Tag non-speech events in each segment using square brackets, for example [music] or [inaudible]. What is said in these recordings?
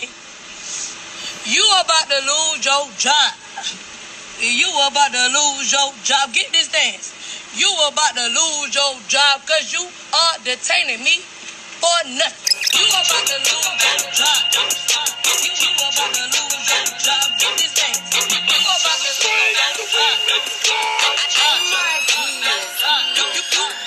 me. You about to lose your job. You about to lose your job. Get this dance. You about to lose your job because you are detaining me for nothing. You about to lose your job. You, you about to lose your job. Get this dance. You about to lose your job. You, you, you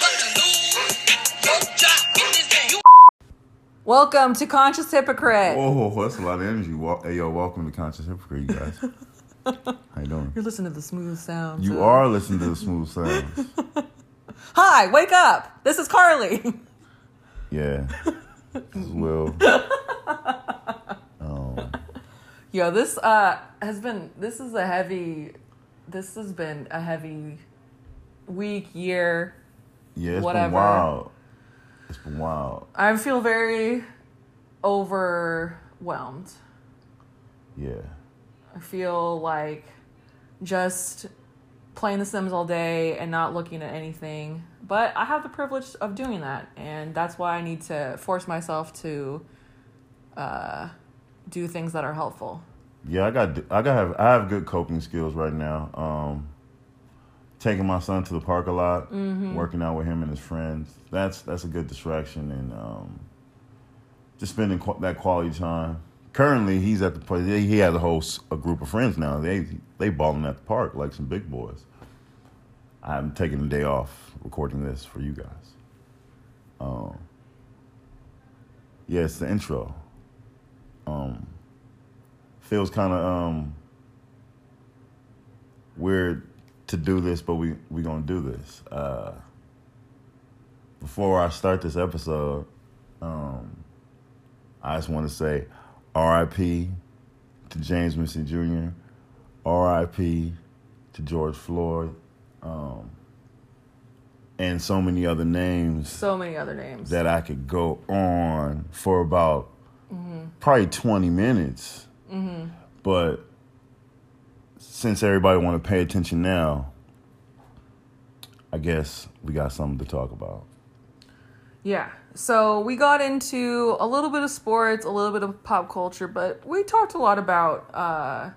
Welcome to Conscious Hypocrite. Whoa, whoa, whoa that's a lot of energy. Hey, yo, welcome to Conscious Hypocrite, you guys. [laughs] How you doing? You're listening to the smooth sounds. You of- are listening to the smooth sounds. [laughs] Hi, wake up. This is Carly. [laughs] Yeah. This is Will. Um, Yo, this uh has been this is a heavy this has been a heavy week, year. yeah, it's Whatever. It's been wild. I feel very overwhelmed. Yeah. I feel like just playing The Sims all day and not looking at anything. But I have the privilege of doing that, and that's why I need to force myself to uh, do things that are helpful. Yeah, I got I got have I have good coping skills right now. Um taking my son to the park a lot, working out with him and his friends. That's that's a good distraction and um just spending qu- that quality time. Currently, he's at the place. He has a whole a group of friends now. They they balling at the park like some big boys. I'm taking the day off recording this for you guys. Um, yeah, it's the intro. Um, feels kind of um, weird to do this, but we we gonna do this. Uh, before I start this episode, um, I just want to say R.I.P. to James Mincy Jr., R.I.P. to George Floyd, um, and so many other names So many other names. that I could go on for about probably 20 minutes. But since everybody want to pay attention now, I guess we got something to talk about. Yeah. So we got into a little bit of sports, a little bit of pop culture, but we talked a lot about uh,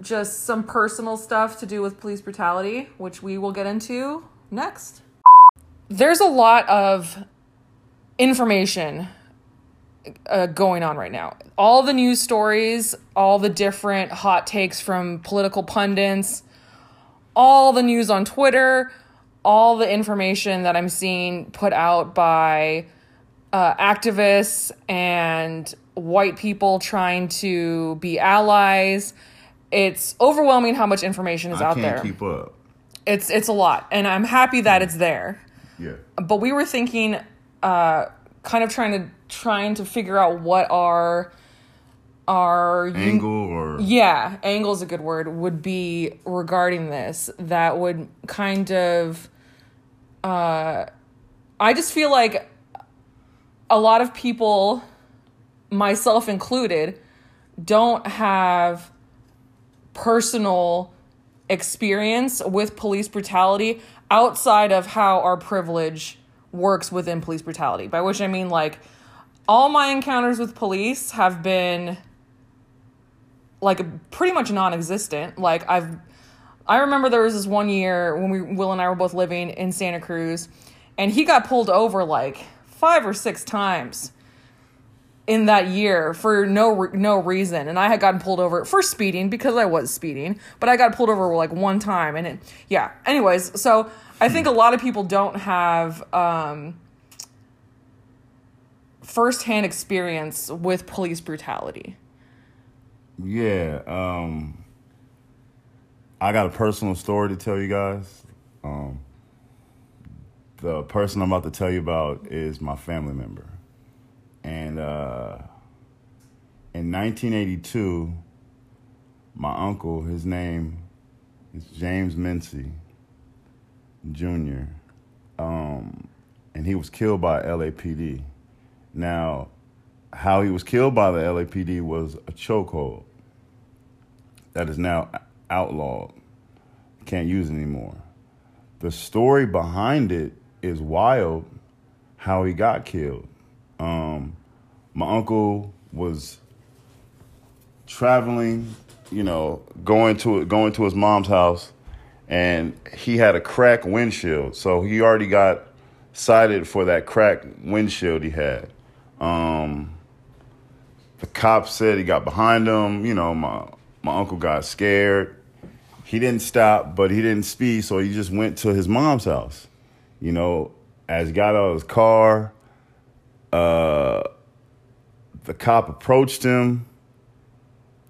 just some personal stuff to do with police brutality, which we will get into next. There's a lot of information uh, going on right now. All the news stories, all the different hot takes from political pundits, all the news on Twitter, all the information that I'm seeing put out by uh, activists and white people trying to be allies. It's overwhelming how much information is I out can't there. keep up. It's it's a lot, and I'm happy that it's there. Yeah. But we were thinking, uh, kind of trying to trying to figure out what our our Angle or yeah, angle's a good word, would be regarding this that would kind of uh I just feel like a lot of people myself included don't have personal experience with police brutality outside of how our privilege works within police brutality. By which I mean like all my encounters with police have been like pretty much non-existent. Like I've I remember there was this one year when we Will and I were both living in Santa Cruz and he got pulled over like 5 or 6 times in that year for no no reason and I had gotten pulled over for speeding because I was speeding, but I got pulled over like one time and it yeah. Anyways, so I think a lot of people don't have um firsthand experience with police brutality. Yeah, um I got a personal story to tell you guys. Um the person I'm about to tell you about is my family member. And uh in 1982, my uncle, his name is James Mincy Jr. Um and he was killed by LAPD. Now, how he was killed by the LAPD was a chokehold that is now outlawed. Can't use anymore. The story behind it is wild how he got killed. Um, my uncle was traveling, you know, going to going to his mom's house, and he had a cracked windshield. So he already got cited for that cracked windshield he had. Um, the cop said he got behind him. You know, my my uncle got scared. He didn't stop, but he didn't speed, so he just went to his mom's house. You know, as he got out of his car, uh, the cop approached him,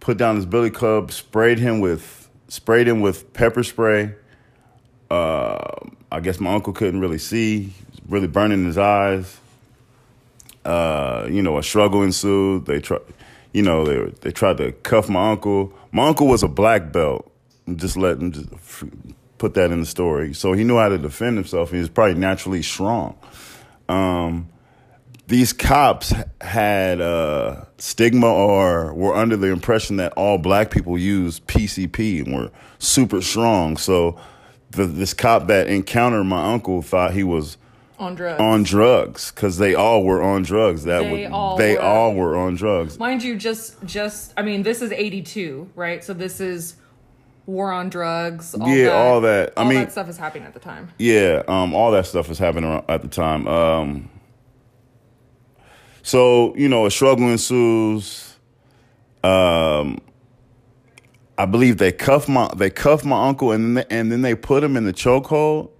put down his billy club, sprayed him with sprayed him with pepper spray. Uh, I guess my uncle couldn't really see, really burning his eyes. Uh, you know, a struggle ensued. They tried, you know, they they tried to cuff my uncle. My uncle was a black belt. Just let him just put that in the story. So he knew how to defend himself. He was probably naturally strong. Um, these cops had uh, stigma or were under the impression that all black people use PCP and were super strong. So the, this cop that encountered my uncle thought he was On drugs. on drugs because they all were on drugs. That They would, all they were. all were on drugs. Mind you, just just I mean, this is eighty two, right? So this is war on drugs. All Yeah, that, all that. I all mean- that stuff is happening at the time. Yeah, um, all that stuff is happening at the time. Um, so you know, a struggle ensues. Um, I believe they cuff my they cuffed my uncle, and then they, and then they put him in the chokehold.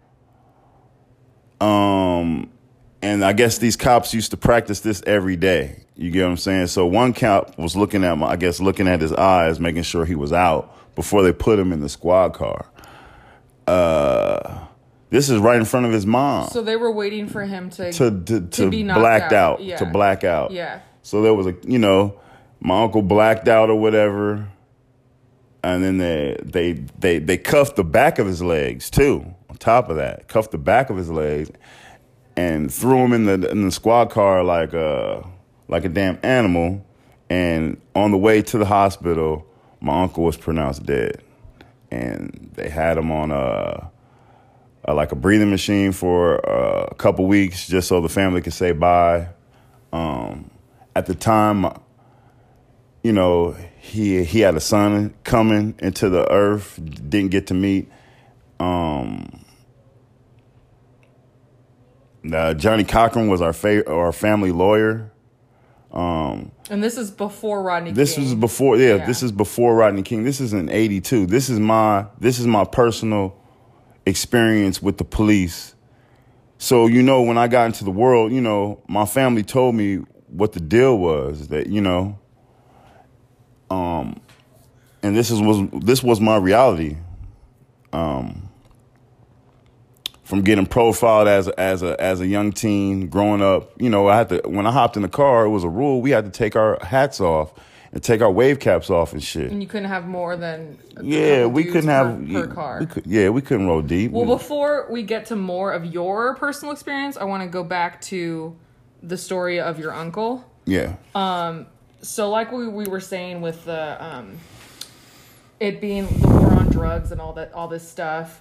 Um, and I guess these cops used to practice this every day. You get what I'm saying? So one cop was looking at my, I guess, looking at his eyes, making sure he was out before they put him in the squad car. Uh, this is right in front of his mom So they were waiting for him to to to, to, be blacked out. out, Yeah. to black out. Yeah. So there was a you know, my uncle blacked out or whatever, and then they they they they cuffed the back of his legs too. Top of that, cuffed the back of his legs and threw him in the in the squad car like a like a damn animal. And on the way to the hospital, my uncle was pronounced dead, and they had him on a uh, like a breathing machine for a couple weeks just so the family could say bye. Um, at the time, you know, he he had a son coming into the earth, didn't get to meet. Um, uh, Johnnie Cochran was our fa- our family lawyer. and this is before Rodney This King. was before, yeah, Yeah. This is before Rodney King. This is in '82. This is my this is my personal experience with the police. So you know, when I got into the world, you know, my family told me what the deal was. That you know, um, and this is was this was my reality. Um, from getting profiled as a, as a as a young teen, growing up, you know, I had to when I hopped in the car, it was a rule we had to take our hats off and take our wave caps off and shit. and you couldn't have more than Yeah, we couldn't per, have per yeah, car. We could, yeah, we couldn't roll deep. Well, before we get to more of your personal experience, I want to go back to the story of your uncle. yeah, Um. So, like we, we were saying with the um, it being the war on drugs and all that all this stuff,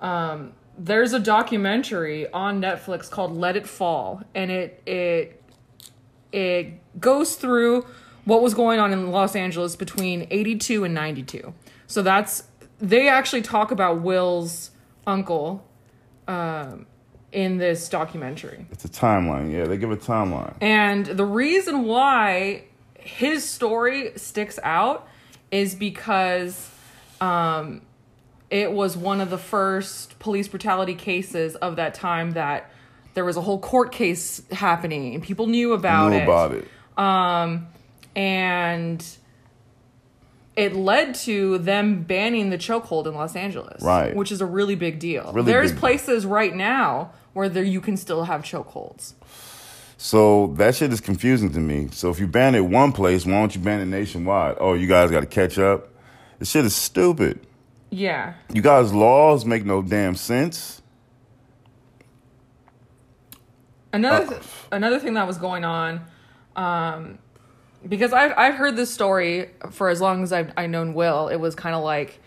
um, there's a documentary on Netflix called "Let It Fall," and it it it goes through what was going on in Los Angeles between 82 and 92. So that's they actually talk about Will's uncle um, in this documentary. it's a timeline. Yeah, they give a timeline. And the reason why his story sticks out is because um, it was one of the first police brutality cases of that time that there was a whole court case happening and people knew about Knew it. about it. Um, And it led to them banning the chokehold in Los Angeles. Right. Which is a really big deal. Really There's big. places right now where there you can still have chokeholds. So that shit is confusing to me. So if you ban it one place, why don't you ban it nationwide? Oh, you guys got to catch up. This shit is stupid. Yeah. You guys' laws make no damn sense. Another Uh, th- another thing that was going on, um, because I've I've heard this story for as long as I've I known Will. It was kind of like,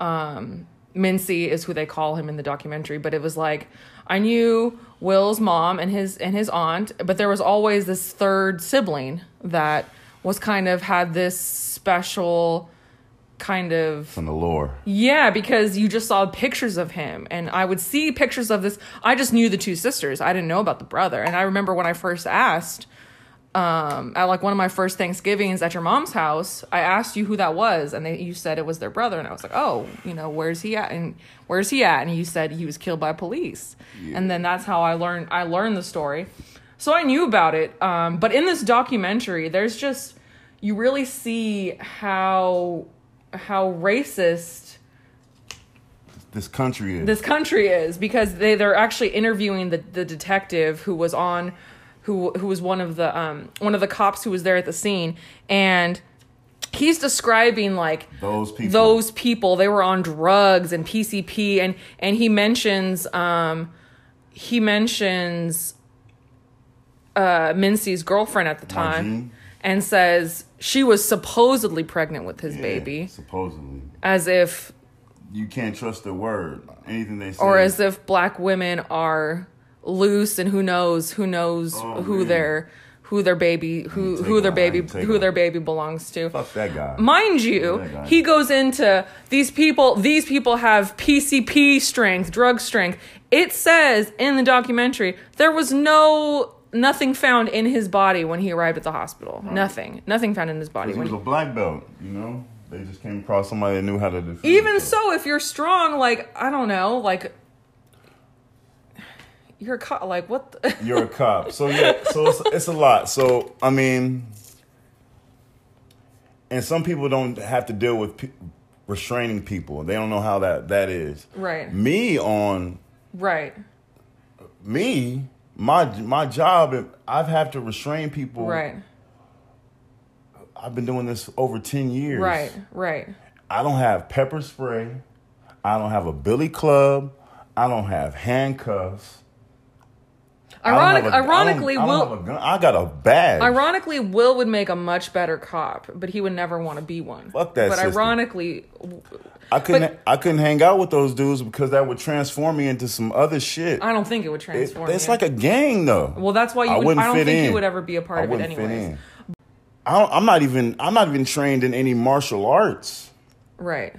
um, Mincy is who they call him in the documentary, but it was like I knew Will's mom and his and his aunt, but there was always this third sibling that was kind of had this special kind of From the lore. yeah, because you just saw pictures of him, and I would see pictures of this. I just knew the two sisters. I didn't know about the brother, and I remember when I first asked, um, at like one of my first Thanksgivings at your mom's house, I asked you who that was, and they, you said it was their brother, and I was like, oh, you know, where's he at? And where's he at? And you said he was killed by police, and then that's how I learned. I learned the story, so I knew about it. Um, but in this documentary, there's just you really see how how racist This country is. this country is because they they're actually interviewing the the detective who was on who who was one of the um one of the cops who was there at the scene and he's describing like Those people. those people they were on drugs and PCP and and he mentions um he mentions uh Mincy's girlfriend at the time? And says she was supposedly pregnant with his Yeah, baby Supposedly. as if You can't trust a word. Anything they say. or as if black women are loose and who knows who knows Oh, who man. their who their baby who who their baby who their baby belongs to Fuck that guy. mind you guy. he goes into these people these people have pcp strength drug strength it says in the documentary there was no nothing found in his body when he arrived at the hospital nothing nothing found in his body he was a black belt, you know? They just came across somebody that knew how to defend even so if you're strong like i don't know like you're a cop. like what the- [laughs] You're a cop. So yeah, so it's, it's a lot. So I mean, and some people don't have to deal with pe- restraining people. They don't know how that that is. Right. Me on right me, my my job. I've had to restrain people. right I've been doing this over ten years. right right I don't have pepper spray. I don't have a billy club. I don't have handcuffs. I Ironic, don't- ironically, I Will a gun. I got a badge. ironically Will would make a much better cop, but he would never want to be one. Fuck that But system. ironically, I couldn't. But- I couldn't hang out with those dudes because that would transform me into some other shit. I don't think it would It- transform. it's you. like a gang, though. well, that's why you. I would, wouldn't I don't fit think in. you would ever be a part I of it, anyways. I don't, I'm not even. I'm not even trained in any martial arts, Right.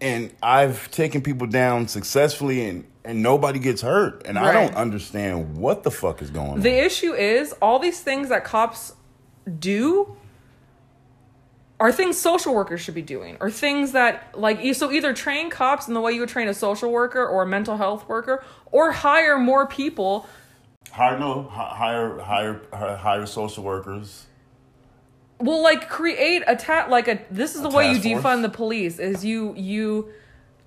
and I've taken people down successfully, and and nobody gets hurt, and I don't understand what the fuck is going on. The issue is all these things that cops do are things social workers should be doing, or things that like so either train cops in the way you would train a social worker or a mental health worker, or hire more people hire no hi- hire hire hire social workers. well like create a ta- like a this is the A way you force? defund the police is you you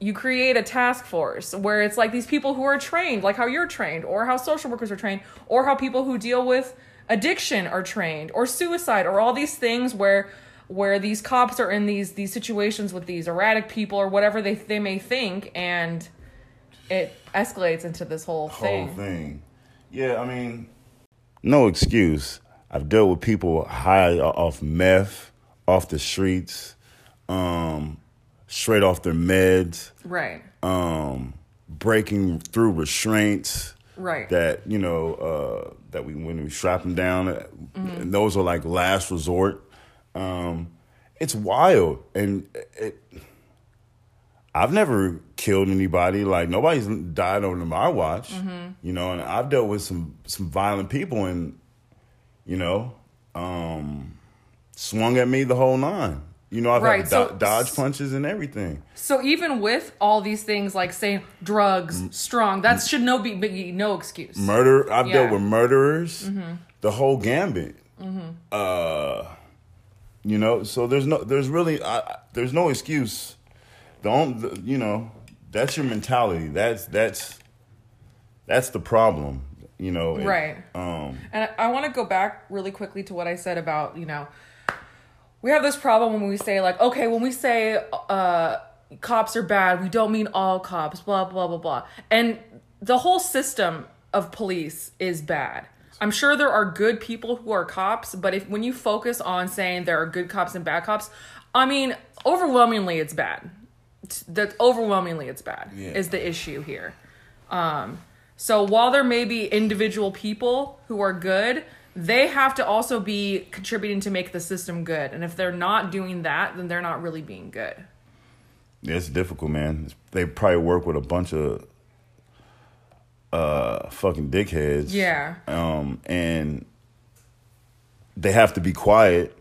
you create a task force where it's like these people who are trained like how you're trained or how social workers are trained or how people who deal with addiction are trained or suicide or all these things where where these cops are in these these situations with these erratic people or whatever they they may think and it escalates into this whole thing. whole thing. Yeah, I mean, no excuse. I've dealt with people high off meth, off the streets, um, straight off their meds, Right. um, breaking through restraints. Right. That you know uh, that we when we strap them down, uh, Mm-hmm. those are like last resort. Um, it's wild, and it, I've never killed anybody. Like nobody's died under my watch, Mm-hmm. you know. And I've dealt with some some violent people, and you know, um, swung at me the whole nine. You know, I've Right, had so- do- dodge punches and everything. So even with all these things like saying drugs, Mm. strong, that should no be, be no excuse. Murder. I've Yeah. dealt with murderers. The whole gambit. Uh, you know, so there's no, there's really, I, there's no excuse. Don't, the, you know, that's your mentality. That's that's that's the problem. You know, Right. Um, And I, I want to go back really quickly to what I said about, you know, we have this problem when we say, like, okay, when we say uh, cops are bad, we don't mean all cops, blah, blah, blah, blah. And the whole system of police is bad. I'm sure there are good people who are cops, but if when you focus on saying there are good cops and bad cops, I mean, overwhelmingly it's bad. That overwhelmingly it's bad Yeah. is the issue here. Um, so while there may be individual people who are good, they have to also be contributing to make the system good. And if they're not doing that, then they're not really being good. Yeah, it's difficult, man. They probably work with a bunch of uh fucking dickheads. Yeah. Um, and they have to be quiet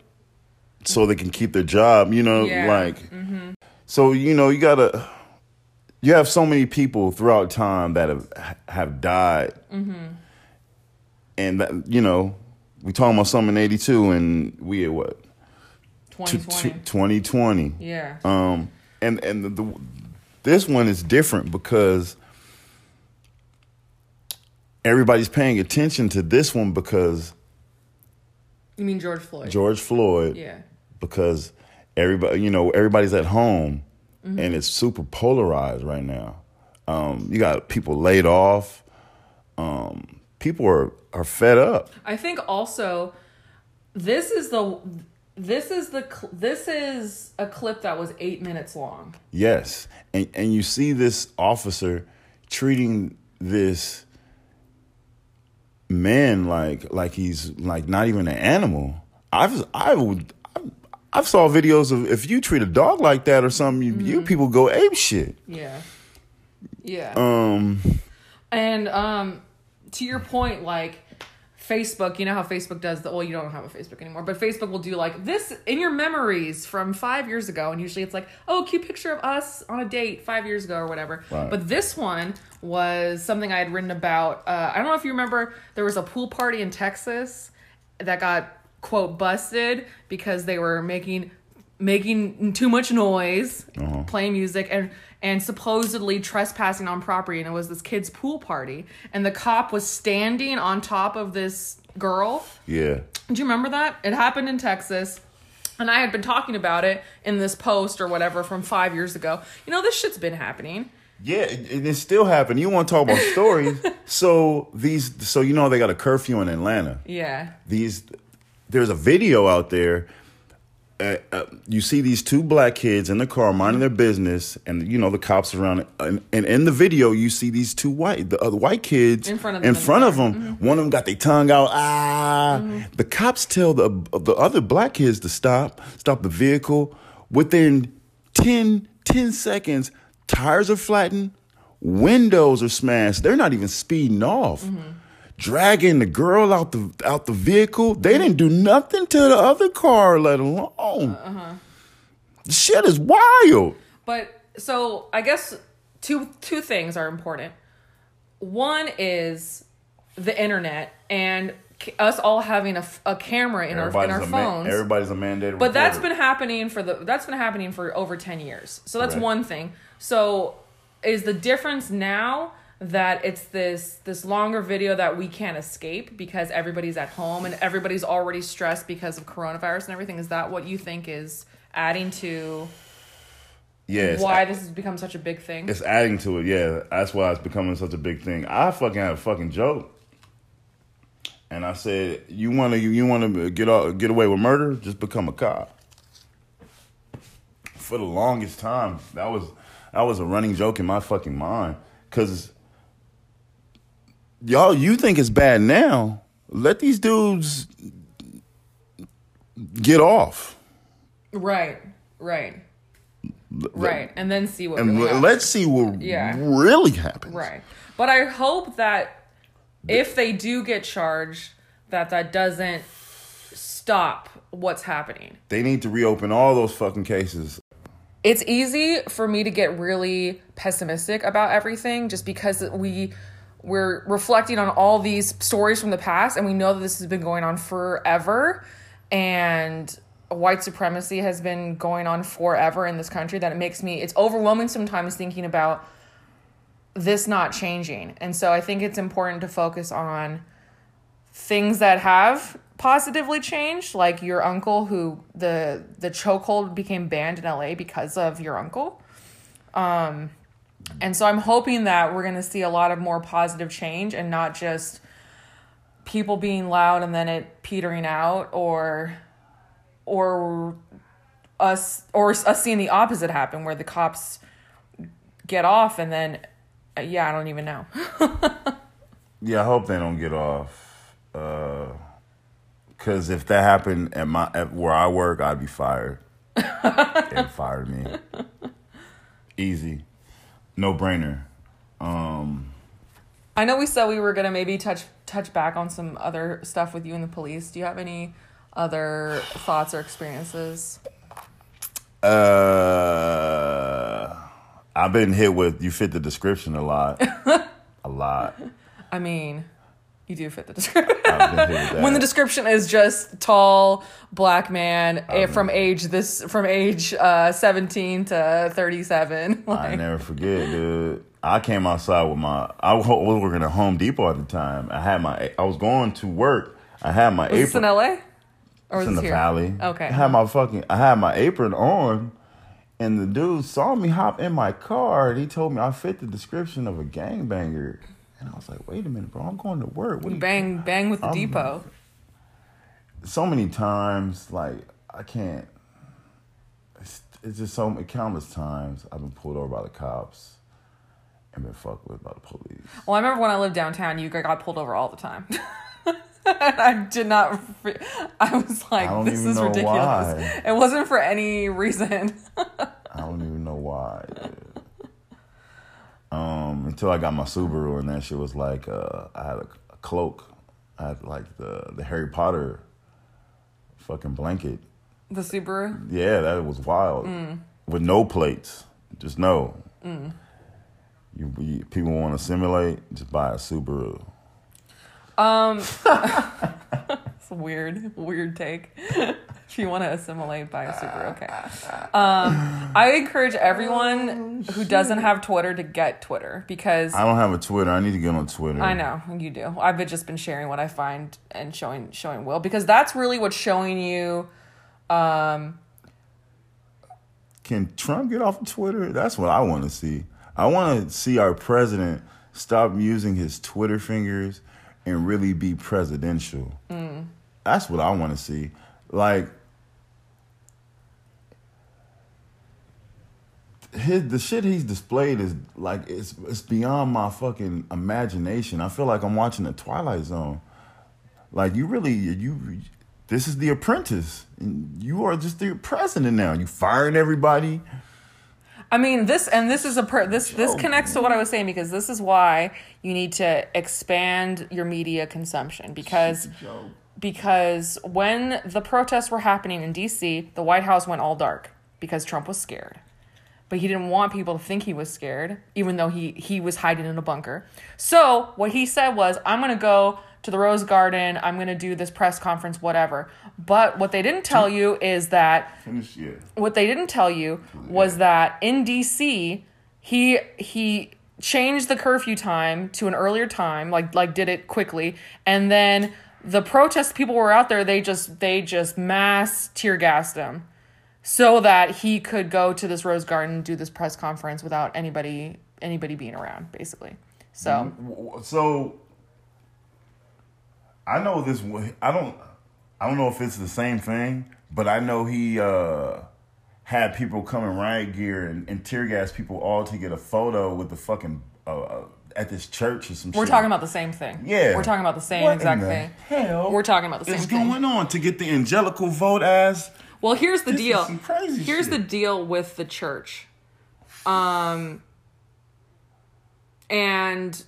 so they can keep their job. You know, Yeah. like. So you know, you gotta. You have so many people throughout time that have have died, and that you know, we talking about something in '82, and we at what 2020. 2020. Yeah. Um, and and the, the this one is different because everybody's paying attention to this one because You mean George Floyd? George Floyd. Yeah. Because everybody, you know, everybody's at home, and it's super polarized right now. Um, you got people laid off. Um, people are are fed up. I think also this is the this is the this is a clip that was 8 minutes long. Yes, and and you see this officer treating this man like like he's like not even an animal. I've I would I've saw videos of if you treat a dog like that or something, you, you people go ape shit. Yeah. Yeah. Um, And um, to your point, like Facebook, you know how Facebook does the well, you don't have a Facebook anymore, but Facebook will do like this in your memories from five years ago, and usually it's like, oh, cute picture of us on a date five years ago or whatever. Right. But this one was something I had written about. Uh, I don't know if you remember, there was a pool party in Texas that got quote busted because they were making making too much noise, uh-huh. playing music, and and supposedly trespassing on property. And it was this kid's pool party, and the cop was standing on top of this girl. yeah, Do you remember that? It happened in Texas. And I had been talking about it in this post or whatever from five years ago. You know, this shit's been happening. yeah, it, it's still happening. You want to talk about stories? [laughs] so these, so you know they got a curfew in Atlanta. Yeah. these there's a video out there uh, uh, you see these two black kids in the car minding their business and you know the cops around and, and in the video you see these two white the other white kids In front of them. in front of them one of them got their tongue out ah. The cops tell the the other black kids to stop stop the vehicle. Within 10 10 seconds tires are flattened windows are smashed. They're not even speeding off dragging the girl out the out the vehicle. They didn't do nothing to the other car, let alone. Shit is wild. But so I guess two two things are important. One is the internet and us all having a camera in our in our phones. everybody's a mandated. but that's been happening for the that's been happening for over 10 years. So that's Right. one thing. So is the difference now that it's this this longer video that we can't escape because everybody's at home and everybody's already stressed because of coronavirus and everything is that what you think is adding to yeah. Why this has become such a big thing? it's adding to it. Yeah, that's why it's becoming such a big thing. I fucking had a fucking joke, and I said, "You want to you, want to get out, get away with murder? Just become a cop." For the longest time, that was that was a running joke in my fucking mind because y'all you think it's bad now let these dudes get off Right, right, right, and then see what and really happens. let's see what Yeah. really happens Right, but I hope that if they do get charged, that that doesn't stop what's happening. they need to reopen all those fucking cases It's easy for me to get really pessimistic about everything, just because we we're reflecting on all these stories from the past, and we know that this has been going on forever, and white supremacy has been going on forever in this country that it makes me it's overwhelming sometimes thinking about this not changing. And so I think it's important to focus on things that have positively changed, like your uncle who the the chokehold became banned in LA because of your uncle. Um and so I'm hoping that we're gonna see a lot of more positive change and not just people being loud and then it petering out or or us or us seeing the opposite happen where the cops get off and then yeah i don't even know [laughs] yeah i hope they don't get off uh Cause if that happened at my at where I work, I'd be fired. [laughs] and fired me. Easy, no brainer. Um, I know we said we were gonna maybe touch touch back on some other stuff with you and the police. Do you have any other thoughts or experiences? uh, I've been hit with you fit the description a lot, [laughs] a lot. I mean, you do fit the [laughs] description. I've been hit with that. when the description is just tall black man eh, from age this from age uh 17 to 37 [laughs] I never forget, dude. I came outside with my. I was working at Home Depot at the time. I had my. I was going to work. I had my was this in apron. la or was in the here valley. Okay. I had my fucking. I had my apron on, and the dude saw me hop in my car, and he told me I fit the description of a gangbanger. And I was like, wait a minute, bro. I'm going to work. What bang bang with the I'm- depot so many times, like I can't. It's, it's just so many countless times I've been pulled over by the cops and been fucked with by the police. well i remember when i lived downtown you got pulled over all the time and [laughs] I did not. I was like, I "This is ridiculous." why. It wasn't for any reason. [laughs] I don't even know why. Um, until I got my Subaru and that shit was like, uh, I had a, a cloak. I had like the the Harry Potter fucking blanket. the Subaru. Yeah, that was wild. Mm. With no plates, just no. You, you people want to simulate, just buy a Subaru. Um, [laughs] [laughs] It's weird, weird take. If [laughs] you want to assimilate, buy a Subaru. Okay. [laughs] Um, I encourage everyone who doesn't have Twitter to get Twitter because I don't have a Twitter. I need to get on Twitter. I know you do. I've just been sharing what I find and showing showing Will because that's really what's showing you. Um, Can Trump get off of Twitter? That's what I want to see. I want to see our president stop using his Twitter fingers and really be presidential. That's what I want to see. Like his the shit he's displayed is like it's it's beyond my fucking imagination. I feel like I'm watching the Twilight Zone. Like you really you this is the apprentice. And you are just the president now. You firing everybody. I mean this, and this is a per, this this connects to what I was saying because this is why you need to expand your media consumption because because when the protests were happening in DC, the White House went all dark because Trump was scared. But he didn't want people to think he was scared, even though he he was hiding in a bunker. So what he said was, "I'm gonna go to the Rose Garden. I'm gonna do this press conference, whatever." But what they didn't tell you is that Finish yeah. what they didn't tell you was that in DC he he changed the curfew time to an earlier time like like did it quickly and then the protest people were out there they just they just mass tear gassed him so that he could go to this rose garden do this press conference without anybody anybody being around basically so So I know this. I don't. I don't know if it's the same thing, but I know he uh, had people come in riot gear and, and tear gas people all to get a photo with the fucking uh, uh, at this church or some. we're shit. talking about the same thing Yeah, we're talking about the same What exact the thing Hell, We're talking about the same thing. What's going on to get the angelical vote as Well, here's the This is deal. some crazy here's shit. the deal with the church. Um and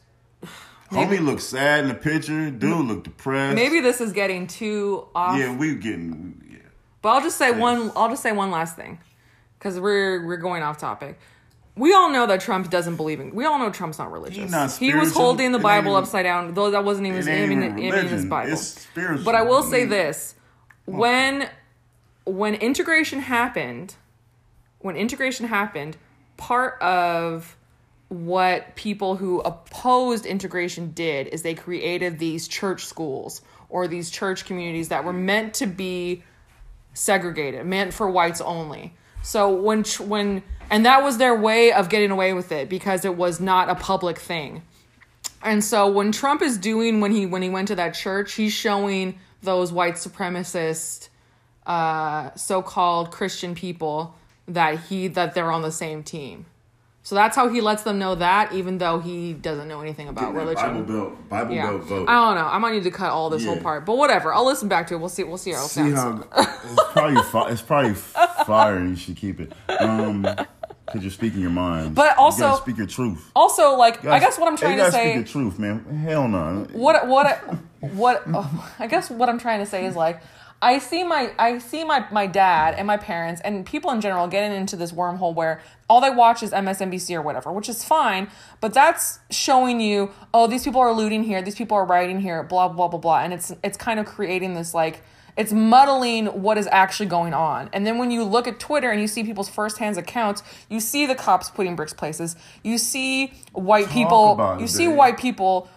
homie looks sad in the picture. Dude looked depressed. maybe this is getting too off. Yeah, we're getting. Yeah. But I'll just say one I'll just say one last thing cuz we're we're going off topic. We all know that Trump doesn't believe in. We all know Trump's not religious. not he was holding the Bible ain't- upside down, though that wasn't even, It ain't even, even even in his. Bible. It's spiritual. But I will say this: when when integration happened, when integration happened, part of what people who opposed integration did is they created these church schools or these church communities that were meant to be segregated, meant for whites only. So when when and that was their way of getting away with it because it was not a public thing. And so when Trump is doing when he when he went to that church, he's showing those white supremacist uh so-called Christian people that he that they're on the same team. So that's how he lets them know that, even though he doesn't know anything about religion. Bible Belt, Bible yeah, Belt vote. I don't know. I might need to cut all this whole part, but whatever. I'll listen back to it. We'll see. We'll see how it See sounds. how it's probably fi- it's probably fire, and you should keep it. Um, because you're speaking your mind. But you also- gotta speak your truth. Also, like You I gotta- guess what I'm trying to gotta say. Speak the truth, man. Hell no. what what [laughs] what oh, I guess what I'm trying to say is like I see my I see my my dad and my parents and people in general getting into this wormhole where all they watch is MSNBC or whatever, which is fine, but that's showing you oh these people are looting here, these people are rioting here, blah blah blah blah, and it's it's kind of creating this like it's muddling what is actually going on. And then when you look at Twitter and you see people's firsthand accounts, you see the cops putting bricks places. You see white people. about it, You see Dave. white people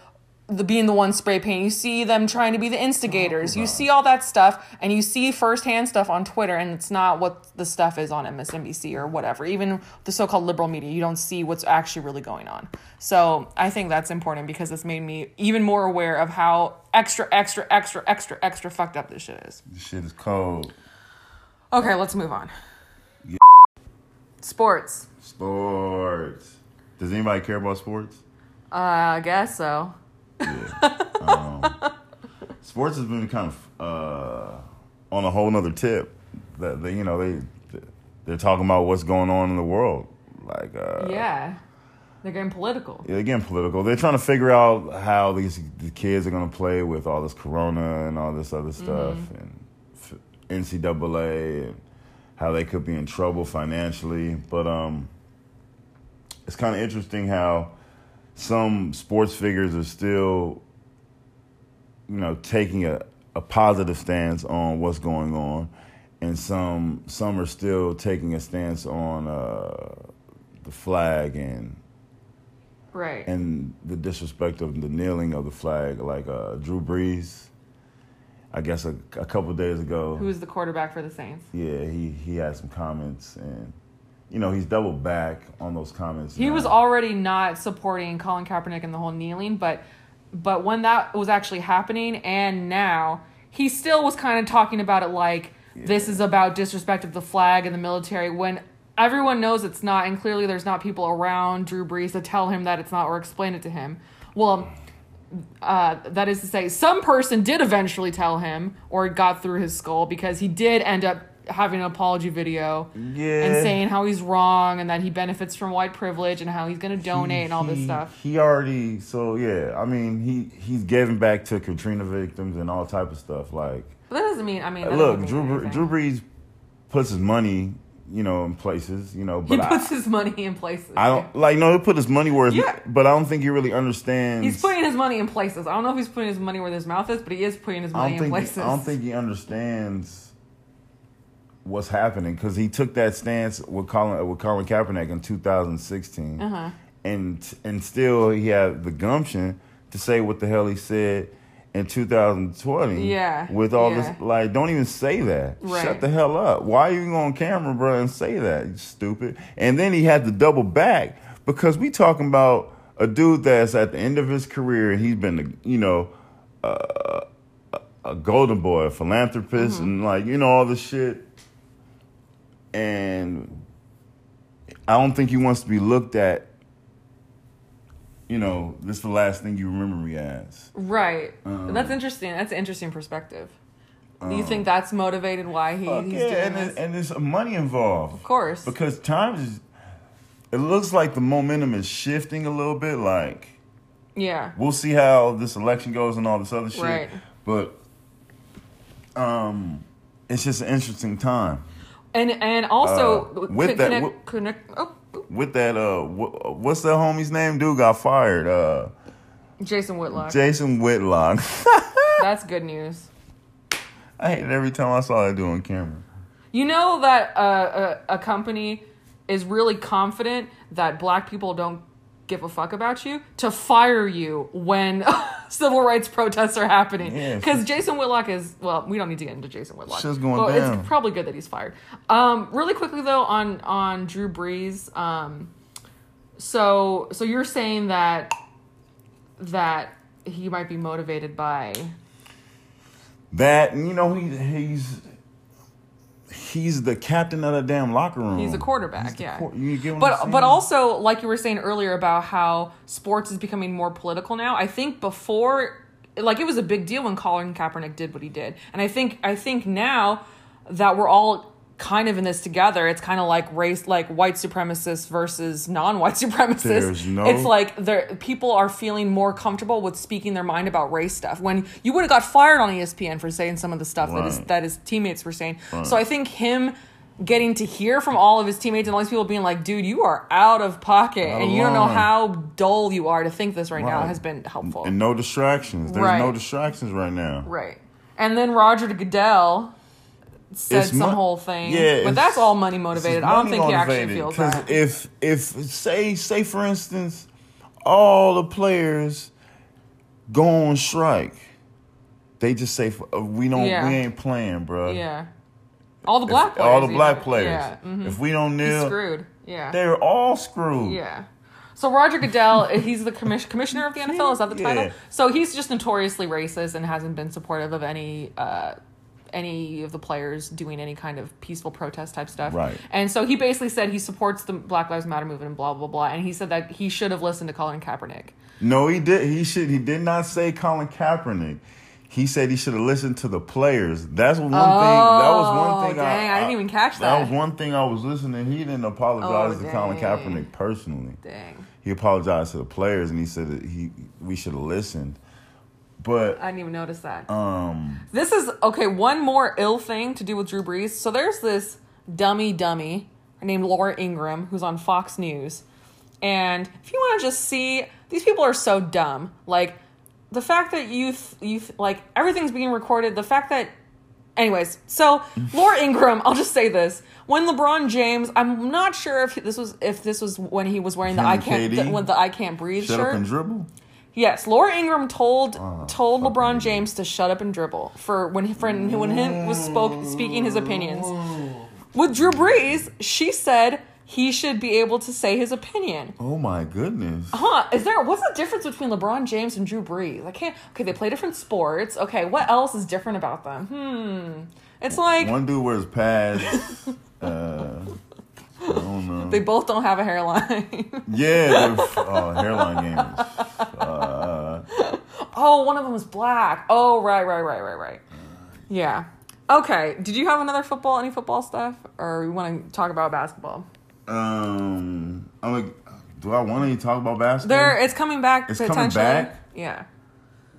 the being the one spray paint. You see them trying to be the instigators. You see all that stuff, and you see firsthand stuff on Twitter, and it's not what the stuff is on MSNBC or whatever. Even the so-called liberal media, you don't see what's actually really going on. So I think that's important because it's made me even more aware of how extra, extra, extra, extra, extra fucked up this shit is. This shit is cold. Okay, let's move on. Yeah. Sports. Sports. Does anybody care about sports? Uh, I guess so. Yeah, sports has been kind of uh, on a whole nother tip. That they, you know, they they're talking about what's going on in the world. Like, uh, Yeah, they're getting political. Yeah, getting political. They're trying to figure out how these the kids are going to play with all this corona and all this other stuff and f- NCAA and how they could be in trouble financially. But um, it's kind of interesting how some sports figures are still, you know, taking a, a positive stance on what's going on, and some some are still taking a stance on uh, the flag and Right. and the disrespect of the kneeling of the flag, like uh, Drew Brees. I guess a, a couple days ago, who was the quarterback for the Saints? yeah, he he had some comments, and you know he's doubled back on those comments. He now. was already not supporting Colin Kaepernick and the whole kneeling, but but when that was actually happening, and now he still was kind of talking about it like this is about disrespect of the flag and the military when everyone knows it's not, and clearly there's not people around Drew Brees to tell him that it's not or explain it to him. Well. Uh, that is to say, some person did eventually tell him, or it got through his skull because he did end up having an apology video yeah, and saying how he's wrong and that he benefits from white privilege and how he's going to donate and all this he- stuff. He already so yeah. I mean he he's giving back to Katrina victims and all type of stuff. Like But that doesn't mean. I mean, look, Drew anything. Drew Brees puts his money, you know, in places, you know, He but I, puts his money in places. I don't like no. He put his money where, his, Yeah. but I don't think he really understands. He's putting his money in places. I don't know if he's putting his money where his mouth is, but he is putting his money in places. I don't think he understands what's happening because he took that stance with Colin with Colin Kaepernick in 2016, Uh-huh. and and still he had the gumption to say what the hell he said in 2020. Yeah, with all yeah. this, like, don't even say that. Right. Shut the hell up. Why are you on camera, bro, and say that? You stupid. And then he had to double back because we talking about a dude that's at the end of his career he's been, you know, uh, a golden boy, a philanthropist, Mm-hmm. and like you know all this shit. And I don't think he wants to be looked at. You know, this is the last thing you remember me as. right. Um, that's interesting. That's an interesting perspective. Do you think that's motivated why he, he's yeah, doing and, this? and there's money involved. of course. Because times is, it looks like the momentum is shifting a little bit. Like yeah. we'll see how this election goes and all this other shit. Right. But um, it's just an interesting time. And and also Uh, with con- that- connect, with- connect, oh, With that, uh, wh- what's that homie's name? Dude got fired. Uh, Jason Whitlock. Jason Whitlock. [laughs] That's good news. I hate it every time I saw that dude on camera. You know that uh, a, a company is really confident that black people don't give a fuck about you to fire you when [laughs] civil rights protests are happening. Yeah. Because Jason Whitlock is well, we don't need to get into Jason Whitlock. Shit's going but down. It's probably good that he's fired. Um, really quickly though, on on Drew Brees. Um, so so you're saying that that he might be motivated by That and you know he he's he's the captain of the damn locker room. He's a quarterback, He's yeah. quar- you get what I'm but but also like you were saying earlier about how sports is becoming more political now. I think before like it was a big deal when Colin Kaepernick did what he did. And I think I think now that we're all kind of in this together, it's kind of like race like white supremacists versus non-white [laughs] supremacists. There's no- It's like there people are feeling more comfortable with speaking their mind about race stuff. When you would have got fired on ESPN for saying some of the stuff that his that his teammates were saying. So I think him getting to hear from all of his teammates and all these people being like, dude, you are out of pocket Out and you don't know how dull you are to think this right, now has been helpful. and no distractions. There's Right. no distractions right now. right. And then Roger Goodell said It's some mon- whole thing. Yeah, but that's all money motivated. I don't think he actually feels that. if if say say for instance, all the players go on strike, they just say uh, we don't Yeah. we ain't playing, bro. yeah. All the black players. all the black players. Yeah. mhm. If we don't He's kneel, screwed. Yeah. they're all screwed. Yeah. So Roger Goodell, he's the commis- commissioner of the NFL. Is that the [laughs] title? Yeah. So he's just notoriously racist and hasn't been supportive of any uh, any of the players doing any kind of peaceful protest type stuff. Right. And so he basically said he supports the Black Lives Matter movement and blah blah blah. And he said that he should have listened to Colin Kaepernick. No, he did. He should. He did not say Colin Kaepernick. He said he should have listened to the players. That's one thing. That was one oh, thing. dang, I didn't even catch That that. was one thing I was listening. He didn't apologize Oh, to Colin. Kaepernick personally. Dang. He apologized to the players, and he said that he we should have listened. But I didn't even notice that. um, This is okay. One more ill thing to do with Drew Brees. So there's this dummy dummy named Laura Ingraham who's on Fox News, and if you want to just see, these people are so dumb. Like the fact that you th- you th- like everything's being recorded. The fact that, anyways. So Laura Ingraham, [laughs] I'll just say this: when LeBron James, I'm not sure if this was if this was when he was wearing the I can't the, when the I can't breathe shut shirt. up and dribble. Yes, Laura Ingraham told Oh, told LeBron. James to shut up and dribble for when he, when he was spoke speaking his opinions. With Drew Brees, she said he should be able to say his opinion. Oh my goodness. Huh? Is there what's the difference between LeBron James and Drew Brees? I can't. Okay, they play different sports. Okay, what else is different about them? Hmm. It's like One dude wears pads. [laughs] uh, I don't know. they both don't have a hairline. yeah, oh, hairline games. [laughs] Oh, one of them is black. Oh, right, right, right, right, right. Yeah. Okay. Did you have another football, any football stuff, or we want to talk about basketball? um, I'm like, do I want to talk about basketball? There, it's coming back. It's coming back? Yeah.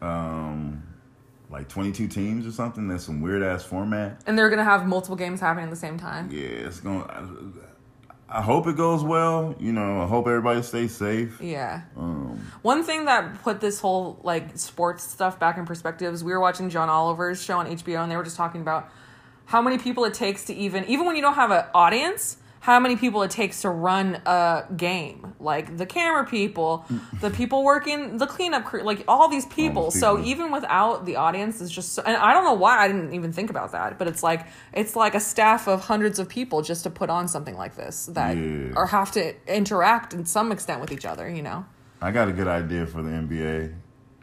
um, like 22 teams or something. That's some weird ass format. And they're gonna have multiple games happening at the same time. Yeah, it's going. I hope it goes well. You know, I hope everybody stays safe. Yeah. Um, One thing that put this whole like sports stuff back in perspective is we were watching John Oliver's show on HBO and they were just talking about how many people it takes to even even when you don't have an audience, how many people it takes to run a game. Like the camera people, [laughs] the people working the cleanup crew, like all these people. So people. even without the audience is just so, and I don't know why I didn't even think about that, but it's like it's like a staff of hundreds of people just to put on something like this that Yeah. or have to interact in some extent with each other, you know. I got a good idea for the NBA.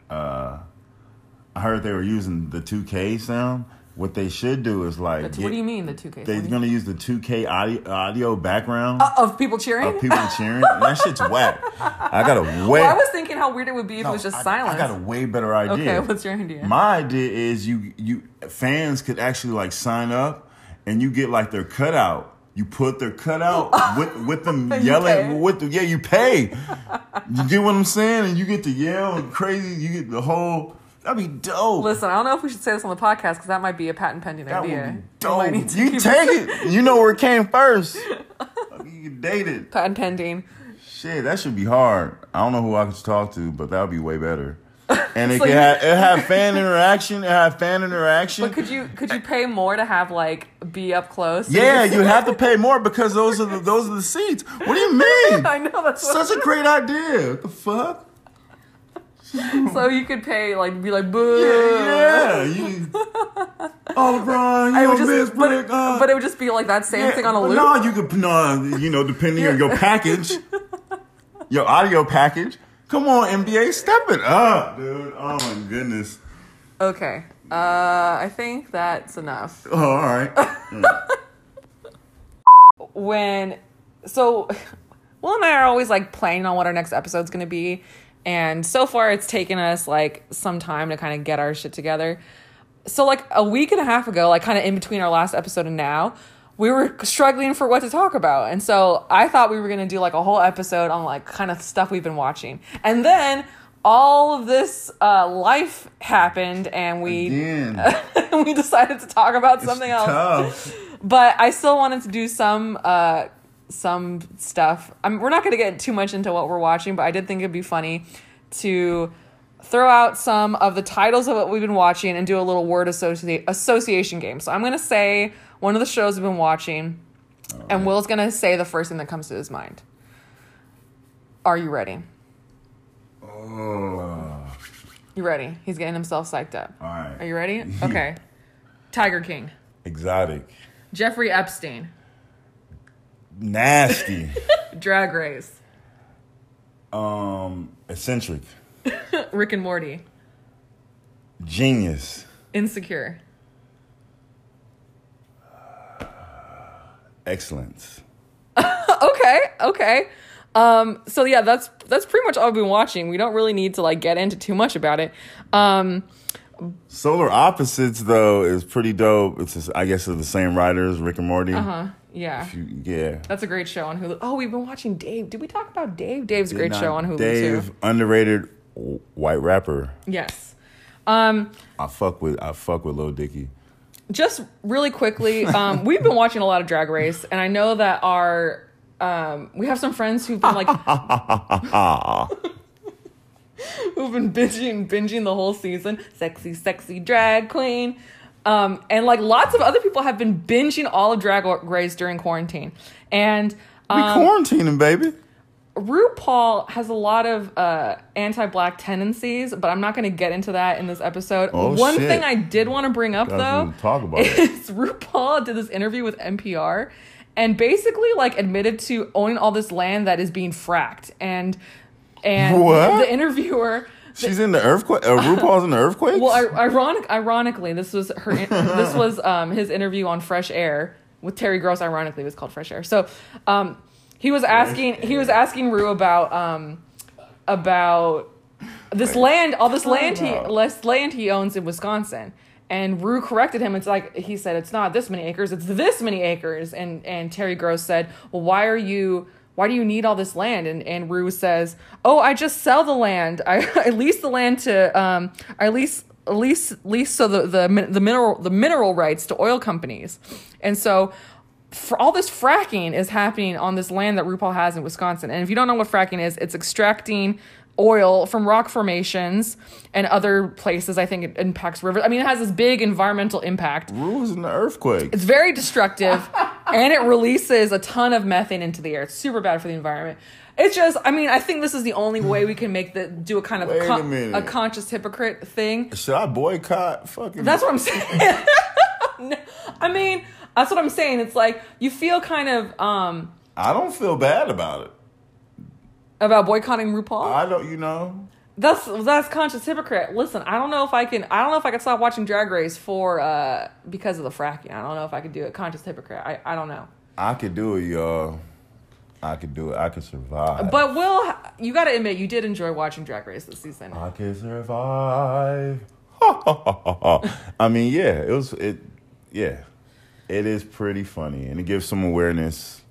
Uh, I heard they were using the 2K sound. What they should do is like, what do you mean the two K? They're gonna use the 2K audio, audio background uh, of people cheering? of people [laughs] cheering. And that shit's whack. I got a way. well, I was thinking how weird it would be if it was just I, silence. I got a way better idea. okay, what's your idea? My idea is you you fans could actually like sign up and you get like their cutout. You put their cutout [laughs] with with them yelling with the yeah you pay. you get what I'm saying? And you get to yell and crazy. You get the whole. That'd be dope. Listen, I don't know if we should say this on the podcast because that might be a patent pending that idea. would be dope. You take it. You know where it came first. [laughs] you can date it. patent pending. Shit, that should be hard. I don't know who I could talk to, but that would be way better. [laughs] And it could have it have fan interaction. It have fan interaction. But could you could you pay more to have like be up close? Yeah, [laughs] you have to pay more because those are the those are the seats. What do you mean? I know that's Such a great idea. What the fuck? [laughs] so you could pay like be like boo. Yeah, you. [laughs] Oh, LeBron, I you would miss but, Brick. uh, but it would just be like that same yeah, thing on a loop. No, you could no, you know, depending on your [laughs] package, your audio package. Come on, NBA, step it up, dude. Oh my goodness. Okay, uh, I think that's enough. Oh, all right. when so Will and I are always like planning on what our next episode's gonna be. And so far it's taken us like some time to kind of get our shit together. So like a week and a half ago, like kind of in between our last episode and now, we were struggling for what to talk about. And so I thought we were gonna do like a whole episode on like kind of stuff we've been watching. And then all of this uh, life happened and we [laughs] we decided to talk about something else Tough. but I still wanted to do some uh some stuff. I'm, we're not going to get too much into what we're watching, but I did think it'd be funny to throw out some of the titles of what we've been watching and do a little word associ- association game. So I'm going to say one of the shows we've been watching, oh, and Will's going to say the first thing that comes to his mind. Are you ready? Oh. You ready? He's getting himself psyched up. All right. Are you ready? [laughs] Okay. Tiger King. Exotic. Jeffrey Epstein. Nasty. [laughs] Drag Race. um, eccentric. [laughs] Rick and Morty. Genius. Insecure. [sighs] Excellence. [laughs] okay, okay. Um, so yeah, that's that's pretty much all I've been watching. We don't really need to like get into too much about it. Um, Solar Opposites though is pretty dope. It's just, I guess it's the same writers, Rick and Morty. uh, yeah, If you- yeah. that's a great show on Hulu. Oh, we've been watching Dave. Did we talk about Dave? Dave's a great show on Hulu Dave, too. underrated white rapper. Yes. Um, I fuck with I fuck with Lil Dicky. just really quickly, um, we've been watching a lot of Drag Race, and I know that our um, we have some friends who've been like [laughs] who've been binging binging the whole season. Sexy, sexy drag queen. Um, and like lots of other people have been binging all of Drag Race during quarantine. And We um, quarantining, baby. RuPaul has a lot of uh, anti-black tendencies, but I'm not going to get into that in this episode. Oh, One shit. thing I did want to bring up though talk about it. [laughs] is RuPaul did this interview with NPR and basically like admitted to owning all this land that is being fracked and and What? the interviewer She's in the earthquake. Uh, RuPaul's in the earthquake. well, ir- ironic, ironically, this was her. this [laughs] was um, his interview on Fresh Air with Terry Gross. Ironically, it was called Fresh Air. So, um, he was asking. He was asking Ru about um, about this land, all this land he about? less land he owns in Wisconsin. And Ru corrected him. It's like he said, it's not this many acres, it's this many acres. And and Terry Gross said, well, why are you? Why do you need all this land? And and Ru says, oh, I just sell the land. I, [laughs] I lease the land to um, I lease lease lease so the the the mineral the mineral rights to oil companies, and so all this fracking is happening on this land that RuPaul has in Wisconsin. And if you don't know what fracking is, it's extracting oil from rock formations and other places. I think it impacts rivers. I mean, it has this big environmental impact. Ru was in the earthquake. It's very destructive [laughs] and it releases a ton of methane into the air. It's super bad for the environment. It's just, I mean, I think this is the only way we can make the do a kind of a con- a conscious hypocrite thing. Should I boycott? Fucking. That's what I'm saying. [laughs] No, I mean, that's what I'm saying. It's like you feel kind of um I don't feel bad about it. About boycotting RuPaul. I don't. You know. that's that's conscious hypocrite. Listen, I don't know if I can. I don't know if I can stop watching Drag Race for uh because of the fracking. I don't know if I could do it. Conscious hypocrite. I I don't know. I could do it, y'all. I could do it. I could survive. But Will, you got to admit you did enjoy watching Drag Race this season. I can survive. [laughs] I mean, yeah, it was it. Yeah, it is pretty funny, and it gives some awareness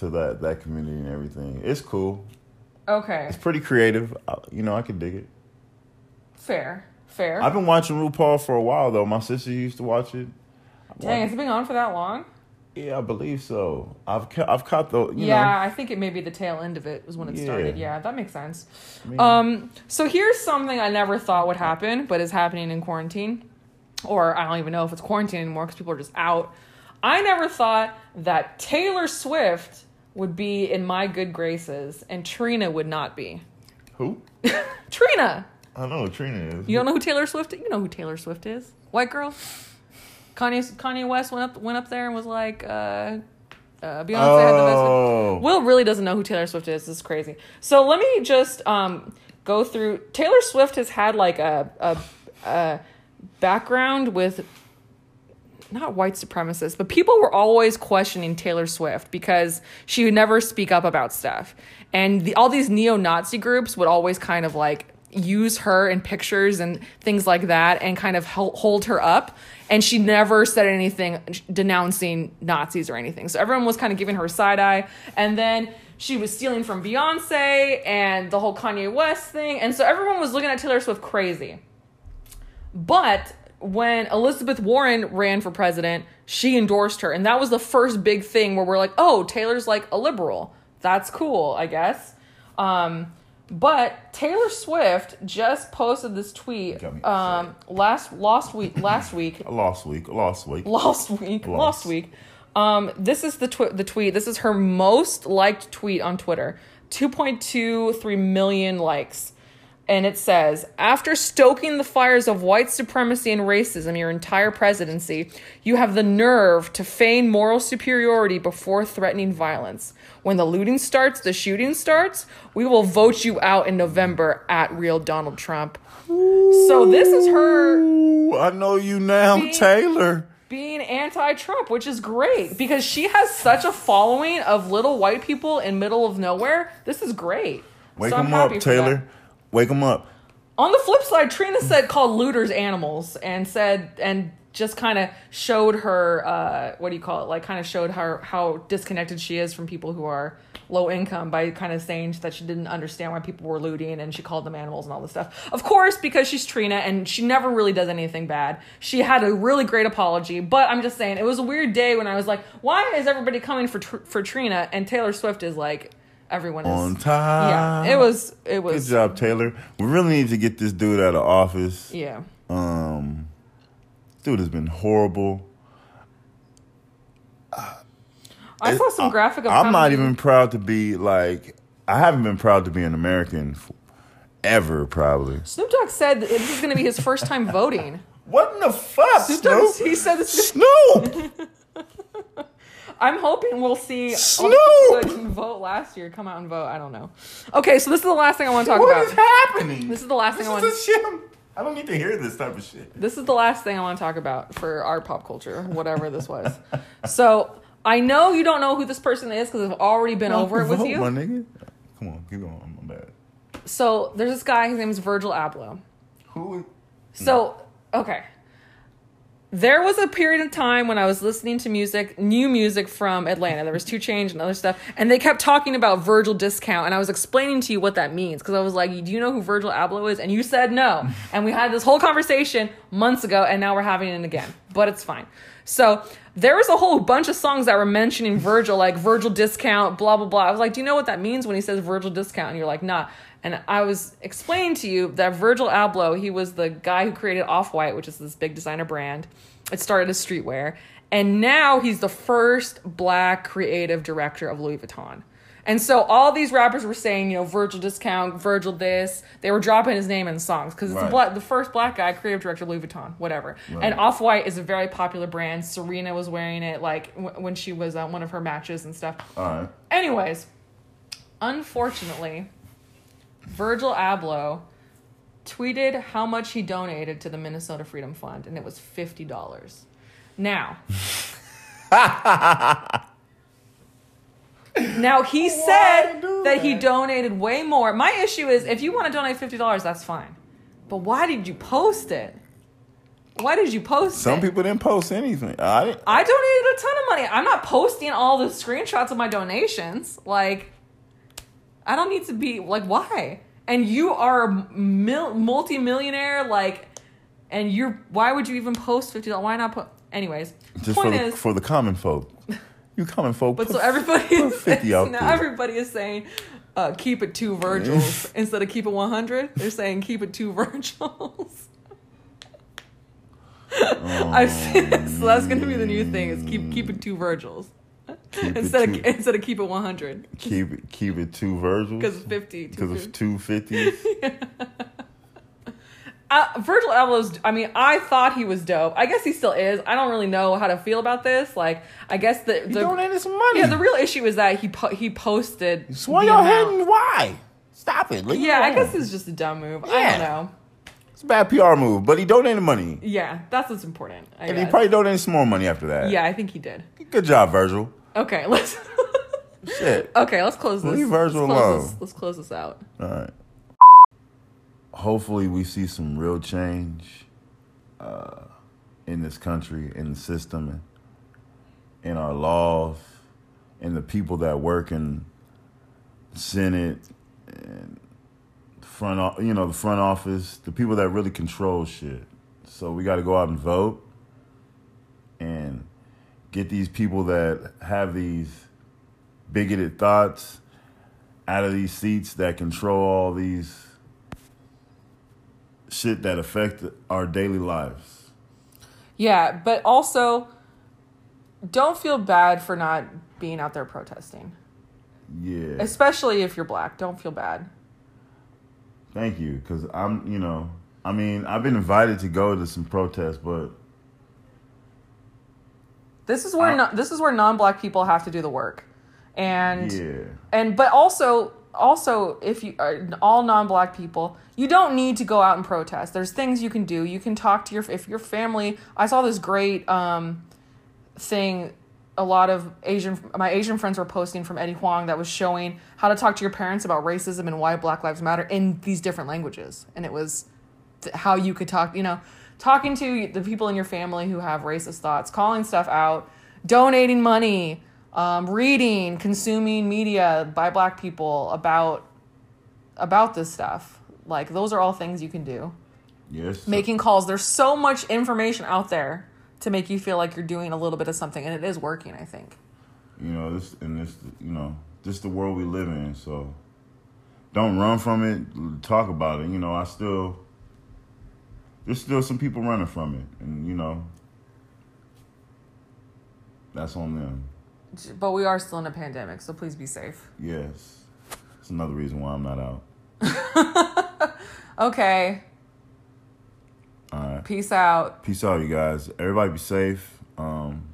to that that community and everything. It's cool. Okay, It's pretty creative. You know, I can dig it. fair, fair. I've been watching RuPaul for a while though. My sister used to watch it. Dang, it's it been on for that long? Yeah, I believe so. I've ca- I've caught the you yeah, know. I think it may be the tail end of it was when it Yeah. started. Yeah, that makes sense. Um, so here's something I never thought would happen, but is happening in quarantine. Or I don't even know if it's quarantine anymore because people are just out. I never thought that Taylor Swift would be in my good graces and Trina would not be. who? [laughs] Trina! I know who Trina is. You don't know who Taylor Swift is? You know who Taylor Swift is. White girl. Kanye Kanye West went up went up there and was like, uh, uh, Beyonce had the best. Oh, Will really doesn't know who Taylor Swift is. This is crazy. So let me just um, go through. Taylor Swift has had like a, a, a background with not white supremacists, but people were always questioning Taylor Swift because she would never speak up about stuff. And the, all these neo Nazi groups would always kind of like use her in pictures and things like that and kind of hold her up. And she never said anything denouncing Nazis or anything. So everyone was kind of giving her a side eye. And then she was stealing from Beyonce and the whole Kanye West thing. And so everyone was looking at Taylor Swift crazy. But when Elizabeth Warren ran for president, she endorsed her. And that was the first big thing where we're like, oh, Taylor's like a liberal. That's cool, I guess. Um, but Taylor Swift just posted this tweet um, last last week last week [laughs] last week, lost week. last week Lost. last week. Um, this is the tw- the tweet. This is her most liked tweet on Twitter. 2.23 million likes. And it says, after stoking the fires of white supremacy and racism your entire presidency, you have the nerve to feign moral superiority before threatening violence. When the looting starts, the shooting starts, we will vote you out in November at real Donald Trump. So this is her I know you now, Being- Taylor. being anti-Trump, which is great because she has such a following of little white people in middle of nowhere. This is great. Wake So him up, Taylor. that. Wake them up. On the flip side, Trina said called looters animals and said and just kind of showed her uh, what do you call it? Like kind of showed her how disconnected she is from people who are low income by kind of saying that she didn't understand why people were looting and she called them animals and all this stuff. Of course, because she's Trina and she never really does anything bad. She had a really great apology, but I'm just saying it was a weird day when I was like, why is everybody coming for for Trina and Taylor Swift is like everyone is On time. Yeah, it was it was. Good job, Taylor. We really need to get this dude out of office. yeah. Um, dude has been horrible. I saw some graphic. Of I'm how not even proud to be like. I haven't been proud to be an American ever, probably. Snoop Dogg said that this is going to be his first time voting. [laughs] What in the fuck, Snoop Snoop? he said this. Snoop. [laughs] I'm hoping we'll see Snoop! vote last year come out and vote. I don't know. Okay, so this is the last thing I want to talk What about. is happening? This is the last thing I is want- the shit. I'm- I don't need to hear this type of shit. This is the last thing I want to talk about for our pop culture, whatever this was. so I know you don't know who this person is because I've already been over it with Vote, you. my nigga. Come on, keep going. I'm bad. So there's this guy. His name is Virgil Abloh. Who? So, okay. There was a period of time when I was listening to music, new music from Atlanta. There was 2 Chainz and other stuff, and they kept talking about Virgil Discount, and I was explaining to you what that means because I was like, "Do you know who Virgil Abloh is?" And you said no, and we had this whole conversation months ago, and now we're having it again. But it's fine. So there was a whole bunch of songs that were mentioning Virgil, like Virgil Discount, blah blah blah. I was like, "Do you know what that means when he says Virgil Discount?" And you're like, "Nah." And I was explaining to you that Virgil Abloh, he was the guy who created Off White, which is this big designer brand. It started as streetwear. And now he's the first black creative director of Louis Vuitton. And so all these rappers were saying, you know, Virgil Discount, Virgil this. They were dropping his name in songs because it's the, Right. black, the first black guy, creative director Louis Vuitton, whatever. Right. And Off White is a very popular brand. Serena was wearing it like w- when she was on one of her matches and stuff. All right. Anyways, unfortunately, Virgil Abloh tweeted how much he donated to the Minnesota Freedom Fund, and it was fifty dollars. Now, [laughs] now he said do that he donated way more. My issue is if you want to donate fifty dollars, that's fine, but why did you post it? Why did you post it? Some it? people didn't post anything. I didn't. I donated a ton of money. I'm not posting all the screenshots of my donations. Like, I don't need to be like, why? And you are a mil- multi-millionaire, like, and you're. Why would you even post fifty dollars? Why not put? Anyways, Just for the, is, for the common folk. You common folk. but put- so everybody is 50 saying, out now there. everybody is saying, uh, keep it two Virgils instead of keep it one hundred. They're saying keep it two [laughs] Virgils. I've seen, so that's gonna be the new thing is keep keep it two Virgils instead of instead of keep it one hundred keep it keep it two Virgils because it's fifty. because it's 250. two fifty. [laughs] Uh, Virgil Abloh's. I mean, I thought he was dope. I guess he still is. I don't really know how to feel about this. Like, I guess the, the donated some money. yeah the real issue is that he po- he posted. The y'all amount. hating? Why? Stop it. Leave it Yeah, I guess it's just a dumb move. I Yeah. don't know. It's a bad PR move, but he donated money. Yeah, that's what's important. I And he probably donated some more money after that. yeah, I think he did. Good job, Virgil. Okay, [laughs] let's. Shit. okay, let's close this. Leave Virgil let's close alone. This, let's close this out. All right. Hopefully, we see some real change uh, in this country, in the system, in our laws, in the people that work in Senate and front, you know, the front office, the people that really control shit. So we got to go out and vote and get these people that have these bigoted thoughts out of these seats that control all these shit that affect our daily lives. Yeah, but also, don't feel bad for not being out there protesting, Yeah. especially if you're black. Don't feel bad. Thank you, because I'm, you know, I mean, I've been invited to go to some protests, but This is where I- no, this is where non-black people have to do the work, and yeah, and but also also if you are all non-black people you don't need to go out and protest. There's things you can do. You can talk to your if your family i saw this great um thing a lot of asian my asian friends were posting from eddie huang that was showing how to talk to your parents about racism and why black lives matter in these different languages. And it was th- how you could talk you know talking to the people in your family who have racist thoughts calling stuff out donating money um, reading consuming media by black people about about this stuff like those are all things you can do yes, making calls there's so much information out there to make you feel like you're doing a little bit of something and it is working i think you know, this and this, you know, this the world we live in. So don't run from it. Talk about it. You know, I still there's still some people running from it, and you know, that's on them. But we are still in a pandemic so please be safe Yes, it's another reason why I'm not out. [laughs] okay All right. peace out Peace out, you guys. Everybody be safe. Um,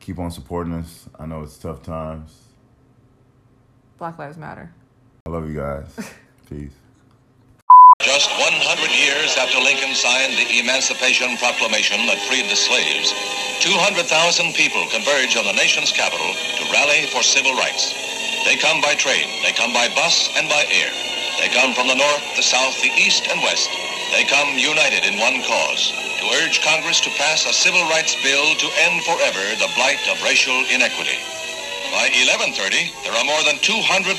keep on supporting us. I know it's tough times. black lives matter I love you guys. [laughs] Peace. Just 100 years after Lincoln signed the Emancipation Proclamation that freed the slaves, 200,000 people converge on the nation's capital to rally for civil rights. They come by train, they come by bus and by air. They come from the north, the south, the east, and west. They come united in one cause, to urge Congress to pass a civil rights bill to end forever the blight of racial inequity. By 11:30, there are more than 200,000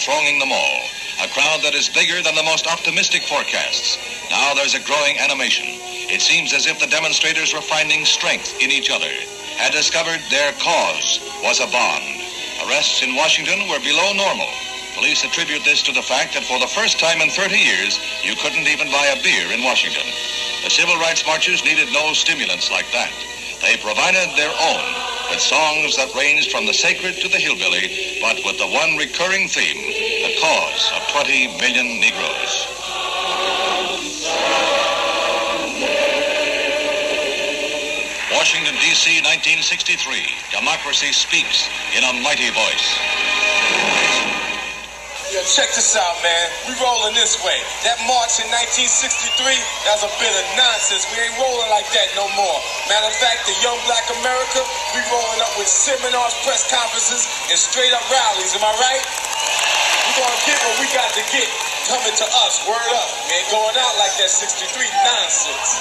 thronging the mall, a crowd that is bigger than the most optimistic forecasts. Now there's a growing animation. It seems as if the demonstrators were finding strength in each other, had discovered their cause was a bond. Arrests in Washington were below normal. Police attribute this to the fact that for the first time in 30 years, you couldn't even buy a beer in Washington. The civil rights marchers needed no stimulants like that. They provided their own with songs that ranged from the sacred to the hillbilly, but with the one recurring theme, the cause of 20 million Negroes. Washington, D.C., 1963. Democracy speaks in a mighty voice. Yo, check this out, man. We rolling this way. That march in 1963, that's a bit of nonsense. We ain't rolling like that no more. Matter of fact, the Young Black America, we rolling up with seminars, press conferences, and straight up rallies. Am I right? We gonna get what we got to get. Coming to us, word up. We ain't going out like that 63 nonsense.